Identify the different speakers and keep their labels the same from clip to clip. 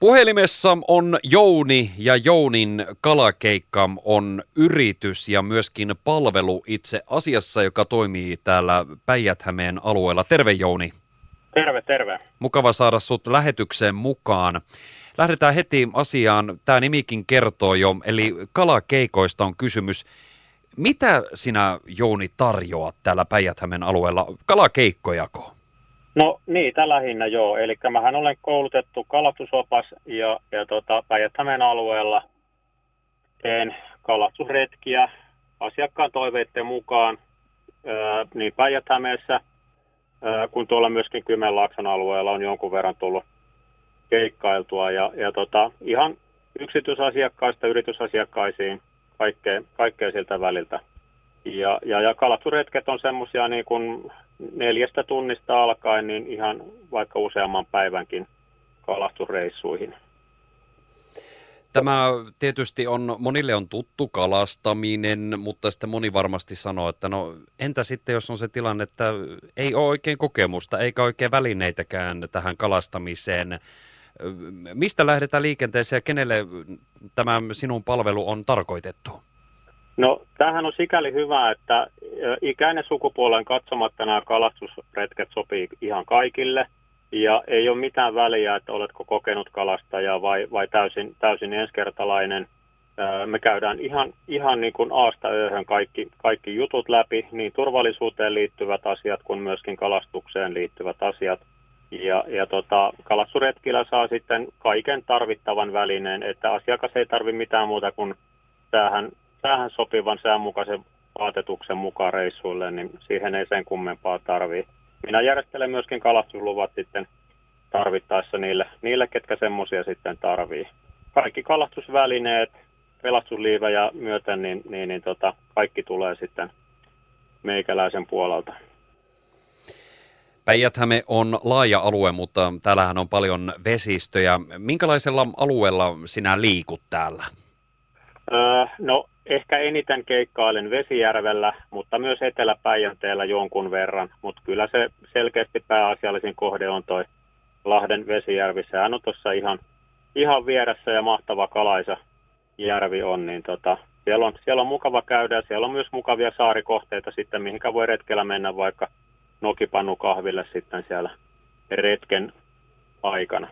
Speaker 1: Puhelimessa on Jouni ja Jounin kalakeikka on yritys ja myöskin palvelu itse asiassa, joka toimii täällä päijät alueella. Terve Jouni.
Speaker 2: Terve, terve.
Speaker 1: Mukava saada sut lähetykseen mukaan. Lähdetään heti asiaan. Tämä nimikin kertoo jo, eli kalakeikoista on kysymys. Mitä sinä Jouni tarjoat täällä päijät alueella? Kalakeikkkojako?
Speaker 2: No niitä lähinnä joo. Eli mähän olen koulutettu kalastusopas ja, ja tota, päijät alueella teen kalastusretkiä asiakkaan toiveiden mukaan ää, niin päijät kun tuolla myöskin Kymenlaakson alueella on jonkun verran tullut keikkailtua ja, ja tota, ihan yksityisasiakkaista yritysasiakkaisiin kaikkea, kaikkea siltä väliltä. Ja, ja, ja kalastusretket on semmoisia niin kuin neljästä tunnista alkaen niin ihan vaikka useamman päivänkin kalastusreissuihin.
Speaker 1: Tämä tietysti on, monille on tuttu kalastaminen, mutta sitten moni varmasti sanoo, että no entä sitten jos on se tilanne, että ei ole oikein kokemusta eikä oikein välineitäkään tähän kalastamiseen. Mistä lähdetään liikenteeseen ja kenelle tämä sinun palvelu on tarkoitettu?
Speaker 2: No tämähän on sikäli hyvä, että ikäinen sukupuolen katsomatta nämä kalastusretket sopii ihan kaikille. Ja ei ole mitään väliä, että oletko kokenut kalastaja vai, vai täysin, täysin ensikertalainen. Me käydään ihan, ihan niin kuin aasta ööhön kaikki, kaikki jutut läpi, niin turvallisuuteen liittyvät asiat kuin myöskin kalastukseen liittyvät asiat. Ja, ja tota, kalastusretkillä saa sitten kaiken tarvittavan välineen, että asiakas ei tarvitse mitään muuta kuin tähän tähän sopivan säänmukaisen vaatetuksen mukaan reissuille, niin siihen ei sen kummempaa tarvii. Minä järjestelen myöskin kalastusluvat sitten tarvittaessa niille, niille ketkä semmoisia sitten tarvii. Kaikki kalastusvälineet, pelastusliivejä myöten, niin, niin, niin tota, kaikki tulee sitten meikäläisen puolelta.
Speaker 1: Päijäthäme on laaja alue, mutta täällähän on paljon vesistöjä. Minkälaisella alueella sinä liikut täällä?
Speaker 2: Öö, no ehkä eniten keikkailen Vesijärvellä, mutta myös Etelä-Päijänteellä jonkun verran. Mutta kyllä se selkeästi pääasiallisin kohde on toi Lahden Vesijärvi. Sehän on tuossa ihan, ihan vieressä ja mahtava kalaisa järvi on, niin tota, siellä, on, siellä on mukava käydä ja siellä on myös mukavia saarikohteita sitten, mihinkä voi retkellä mennä vaikka nokipannukahville sitten siellä retken aikana.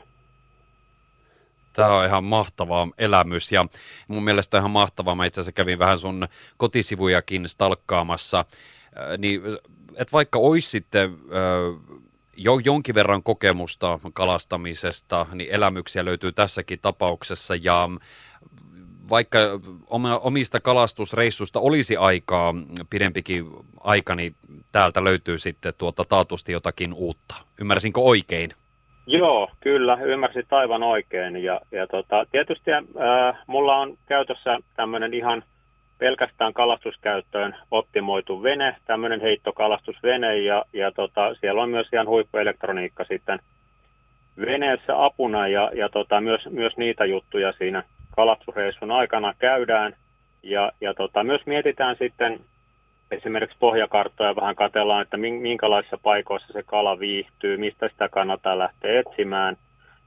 Speaker 1: Tämä on ihan mahtava elämys ja mun mielestä ihan mahtavaa. Mä itse asiassa kävin vähän sun kotisivujakin stalkkaamassa. Niin, että vaikka olisi sitten jo jonkin verran kokemusta kalastamisesta, niin elämyksiä löytyy tässäkin tapauksessa ja vaikka omista kalastusreissusta olisi aikaa pidempikin aika, niin täältä löytyy sitten tuota taatusti jotakin uutta. Ymmärsinkö oikein?
Speaker 2: Joo, kyllä, ymmärsit aivan oikein. Ja, ja tota, tietysti äh, mulla on käytössä tämmöinen ihan pelkästään kalastuskäyttöön optimoitu vene, tämmöinen heittokalastusvene, ja, ja tota, siellä on myös ihan huippuelektroniikka sitten veneessä apuna, ja, ja tota, myös, myös niitä juttuja siinä kalastusreissun aikana käydään. Ja, ja tota, myös mietitään sitten esimerkiksi pohjakarttoja vähän katellaan, että minkälaisissa paikoissa se kala viihtyy, mistä sitä kannattaa lähteä etsimään.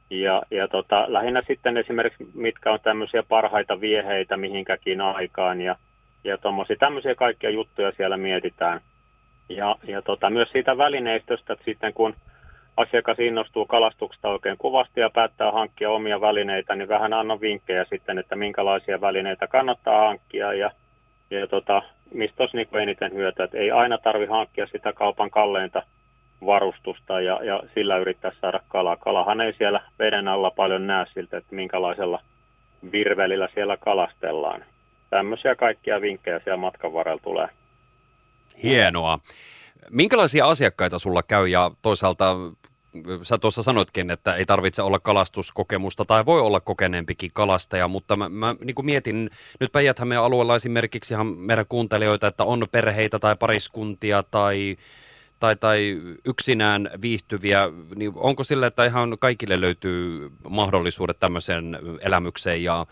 Speaker 2: Ja, ja tota, lähinnä sitten esimerkiksi mitkä on tämmöisiä parhaita vieheitä mihinkäkin aikaan ja, ja tommosia, tämmöisiä kaikkia juttuja siellä mietitään. Ja, ja tota, myös siitä välineistöstä, että sitten kun asiakas innostuu kalastuksesta oikein kuvasti ja päättää hankkia omia välineitä, niin vähän annan vinkkejä sitten, että minkälaisia välineitä kannattaa hankkia ja ja tota, mistä olisi niin eniten hyötyä, että ei aina tarvi hankkia sitä kaupan kalleinta varustusta ja, ja sillä yrittää saada kalaa. Kalahan ei siellä veden alla paljon näe siltä, että minkälaisella virvelillä siellä kalastellaan. Tämmöisiä kaikkia vinkkejä siellä matkan varrella tulee.
Speaker 1: Hienoa. Minkälaisia asiakkaita sulla käy ja toisaalta sä tuossa sanoitkin, että ei tarvitse olla kalastuskokemusta tai voi olla kokeneempikin kalastaja, mutta mä, mä niin kuin mietin nyt päijät alueella esimerkiksi ihan meidän kuuntelijoita, että on perheitä tai pariskuntia tai, tai, tai yksinään viihtyviä, niin onko sillä, että ihan kaikille löytyy mahdollisuudet tämmöiseen elämykseen ja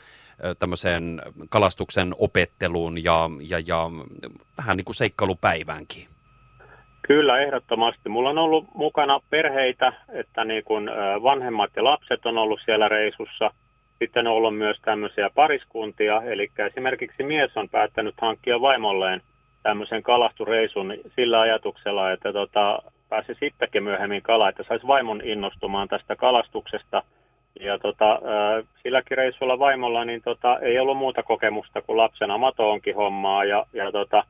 Speaker 1: tämmöiseen kalastuksen opetteluun ja, ja, ja vähän niin kuin seikkailupäiväänkin?
Speaker 2: Kyllä, ehdottomasti. Mulla on ollut mukana perheitä, että niin kun vanhemmat ja lapset on ollut siellä reisussa. Sitten on ollut myös tämmöisiä pariskuntia, eli esimerkiksi mies on päättänyt hankkia vaimolleen tämmöisen kalastureisun sillä ajatuksella, että tota, pääsi sittenkin myöhemmin kala, että saisi vaimon innostumaan tästä kalastuksesta. Ja tota, silläkin reissulla vaimolla niin tota, ei ollut muuta kokemusta kuin lapsena matoonkin hommaa. Ja, ja tota,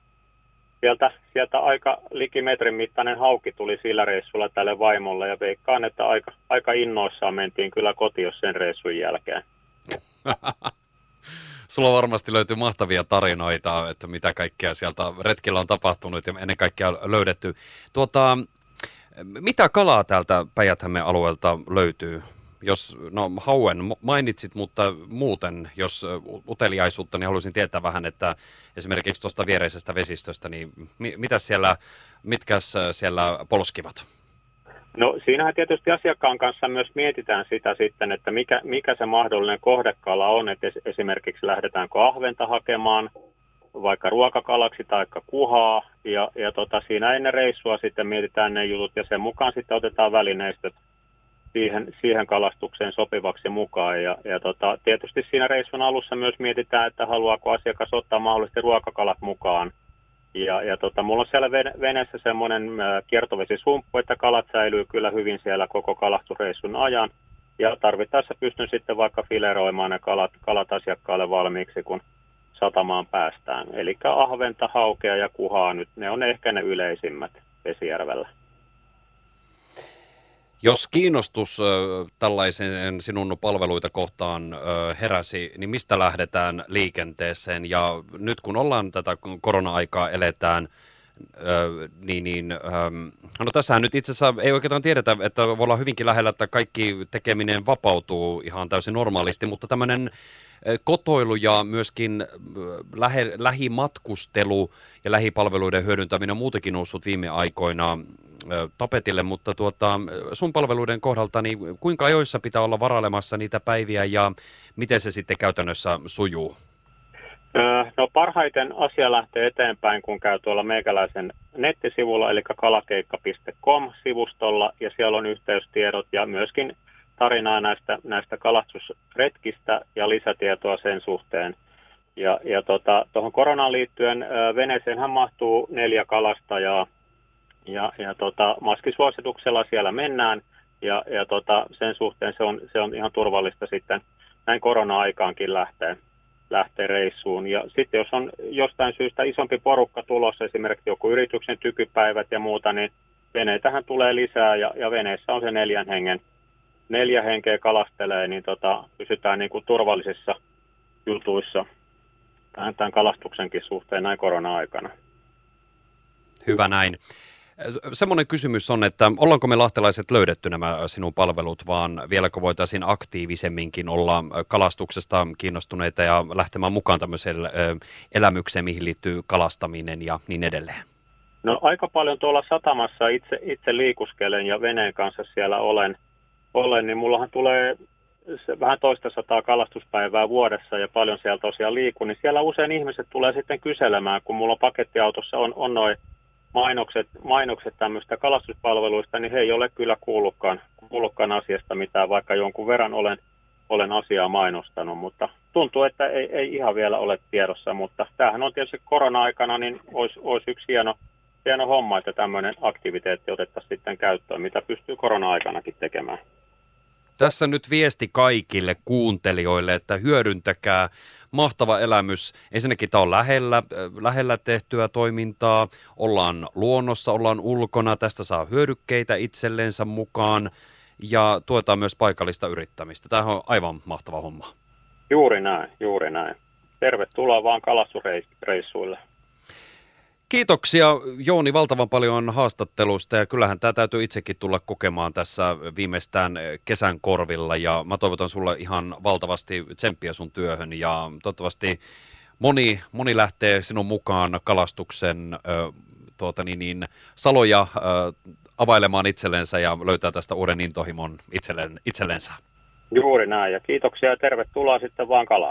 Speaker 2: sieltä, sieltä aika likimetrin mittainen hauki tuli sillä reissulla tälle vaimolle ja veikkaan, että aika, aika innoissaan mentiin kyllä kotiin sen reissun jälkeen.
Speaker 1: Sulla varmasti löytyy mahtavia tarinoita, että mitä kaikkea sieltä retkillä on tapahtunut ja ennen kaikkea löydetty. Tuota, mitä kalaa täältä päijät alueelta löytyy? Jos, no hauen mainitsit, mutta muuten, jos uteliaisuutta, niin haluaisin tietää vähän, että esimerkiksi tuosta viereisestä vesistöstä, niin mitä siellä, mitkä siellä polskivat?
Speaker 2: No siinähän tietysti asiakkaan kanssa myös mietitään sitä sitten, että mikä, mikä se mahdollinen kohdekala on, että esimerkiksi lähdetäänkö ahventa hakemaan vaikka ruokakalaksi tai kuhaa, ja, ja tota, siinä ennen reissua sitten mietitään ne jutut, ja sen mukaan sitten otetaan välineistöt siihen, siihen kalastukseen sopivaksi mukaan. Ja, ja tota, tietysti siinä reissun alussa myös mietitään, että haluaako asiakas ottaa mahdollisesti ruokakalat mukaan. Ja, ja tota, mulla on siellä veneessä semmoinen kiertovesisumppu, että kalat säilyy kyllä hyvin siellä koko kalastusreissun ajan. Ja tarvittaessa pystyn sitten vaikka fileroimaan ne kalat, kalat asiakkaalle valmiiksi, kun satamaan päästään. Eli ahventa, haukea ja kuhaa nyt, ne on ehkä ne yleisimmät Vesijärvellä.
Speaker 1: Jos kiinnostus tällaisen sinun palveluita kohtaan heräsi, niin mistä lähdetään liikenteeseen? Ja nyt kun ollaan tätä korona-aikaa eletään, niin, niin no tässähän nyt itse asiassa ei oikeastaan tiedetä, että voi olla hyvinkin lähellä, että kaikki tekeminen vapautuu ihan täysin normaalisti, mutta tämmöinen kotoilu ja myöskin lähe, lähimatkustelu ja lähipalveluiden hyödyntäminen on muutenkin noussut viime aikoina tapetille, mutta tuota, sun palveluiden kohdalta, niin kuinka ajoissa pitää olla varailemassa niitä päiviä ja miten se sitten käytännössä sujuu?
Speaker 2: No parhaiten asia lähtee eteenpäin, kun käy tuolla meikäläisen nettisivulla, eli kalakeikka.com-sivustolla, ja siellä on yhteystiedot ja myöskin tarinaa näistä, näistä kalastusretkistä ja lisätietoa sen suhteen. Ja, ja tuohon tota, koronaan liittyen veneeseenhän mahtuu neljä kalastajaa, ja, ja tota, maskisuosituksella siellä mennään, ja, ja tota, sen suhteen se on, se on ihan turvallista sitten näin korona-aikaankin lähteä, lähteä reissuun. Ja sitten jos on jostain syystä isompi porukka tulossa, esimerkiksi joku yrityksen tykypäivät ja muuta, niin veneitähän tulee lisää, ja, ja veneessä on se neljän hengen, neljä henkeä kalastelee, niin tota, pysytään niin kuin turvallisissa jutuissa tämän kalastuksenkin suhteen näin korona-aikana.
Speaker 1: Hyvä näin. Semmoinen kysymys on, että ollaanko me lahtelaiset löydetty nämä sinun palvelut, vaan vieläkö voitaisiin aktiivisemminkin olla kalastuksesta kiinnostuneita ja lähtemään mukaan tämmöiseen elämykseen, mihin liittyy kalastaminen ja niin edelleen?
Speaker 2: No aika paljon tuolla satamassa itse, itse liikuskelen ja veneen kanssa siellä olen, olen niin mullahan tulee vähän toista sataa kalastuspäivää vuodessa ja paljon siellä tosiaan liikun, niin siellä usein ihmiset tulee sitten kyselemään, kun mulla pakettiautossa on, on noin mainokset, mainokset tämmöistä kalastuspalveluista, niin he ei ole kyllä kuullutkaan, kuullutkaan asiasta mitään, vaikka jonkun verran olen, olen asiaa mainostanut, mutta tuntuu, että ei, ei ihan vielä ole tiedossa, mutta tämähän on tietysti korona-aikana, niin olisi, olisi yksi hieno, hieno homma, että tämmöinen aktiviteetti otettaisiin sitten käyttöön, mitä pystyy korona-aikanakin tekemään.
Speaker 1: Tässä nyt viesti kaikille kuuntelijoille, että hyödyntäkää mahtava elämys. Ensinnäkin tämä on lähellä, lähellä tehtyä toimintaa, ollaan luonnossa, ollaan ulkona, tästä saa hyödykkeitä itsellensä mukaan ja tuetaan myös paikallista yrittämistä. Tämä on aivan mahtava homma.
Speaker 2: Juuri näin, juuri näin. Tervetuloa vaan kalastusreissuille.
Speaker 1: Kiitoksia Jooni valtavan paljon haastattelusta ja kyllähän tämä täytyy itsekin tulla kokemaan tässä viimeistään kesän korvilla ja mä toivotan sulle ihan valtavasti tsemppiä sun työhön ja toivottavasti moni, moni lähtee sinun mukaan kalastuksen äh, tuota niin, niin, saloja äh, availemaan itsellensä ja löytää tästä uuden intohimon itselleen, itsellensä.
Speaker 2: Juuri näin ja kiitoksia ja tervetuloa sitten vaan kalaa.